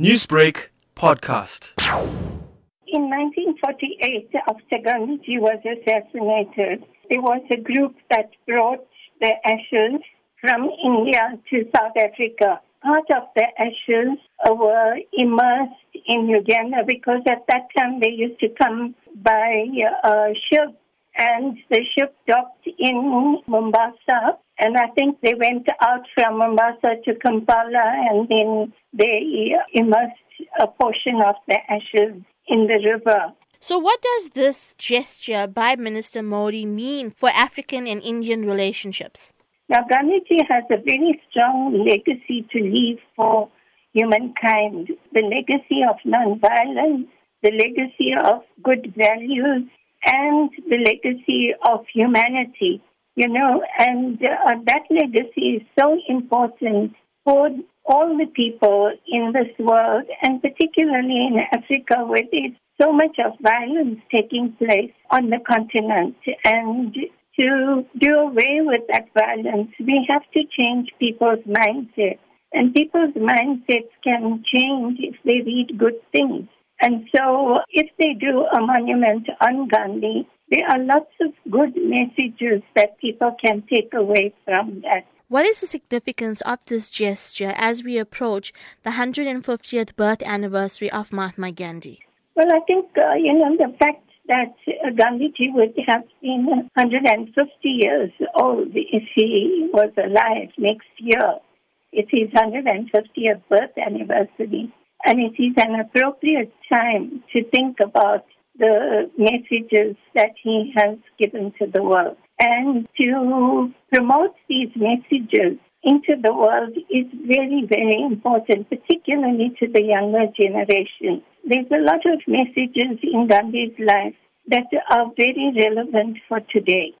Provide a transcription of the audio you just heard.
Newsbreak podcast. In 1948, after Gandhiji was assassinated, there was a group that brought the ashes from India to South Africa. Part of the ashes were immersed in Uganda because at that time they used to come by uh, ship and the ship docked in Mombasa and I think they went out from Mombasa to Kampala and then they immersed a portion of the ashes in the river. So, what does this gesture by Minister Modi mean for African and Indian relationships? Now, Gandhiji has a very strong legacy to leave for humankind the legacy of nonviolence, the legacy of good values, and the legacy of humanity. You know, and uh, that legacy is so important for all the people in this world, and particularly in Africa, where there's so much of violence taking place on the continent. And to do away with that violence, we have to change people's mindsets. And people's mindsets can change if they read good things. And so, if they do a monument on Gandhi, there are lots of good messages that people can take away from that. What is the significance of this gesture as we approach the 150th birth anniversary of Mahatma Gandhi? Well, I think, uh, you know, the fact that uh, Gandhiji would have been 150 years old if he was alive next year. It is his 150th birth anniversary. And it is an appropriate time to think about the messages that he has given to the world. And to promote these messages into the world is very, very important, particularly to the younger generation. There's a lot of messages in Gandhi's life that are very relevant for today.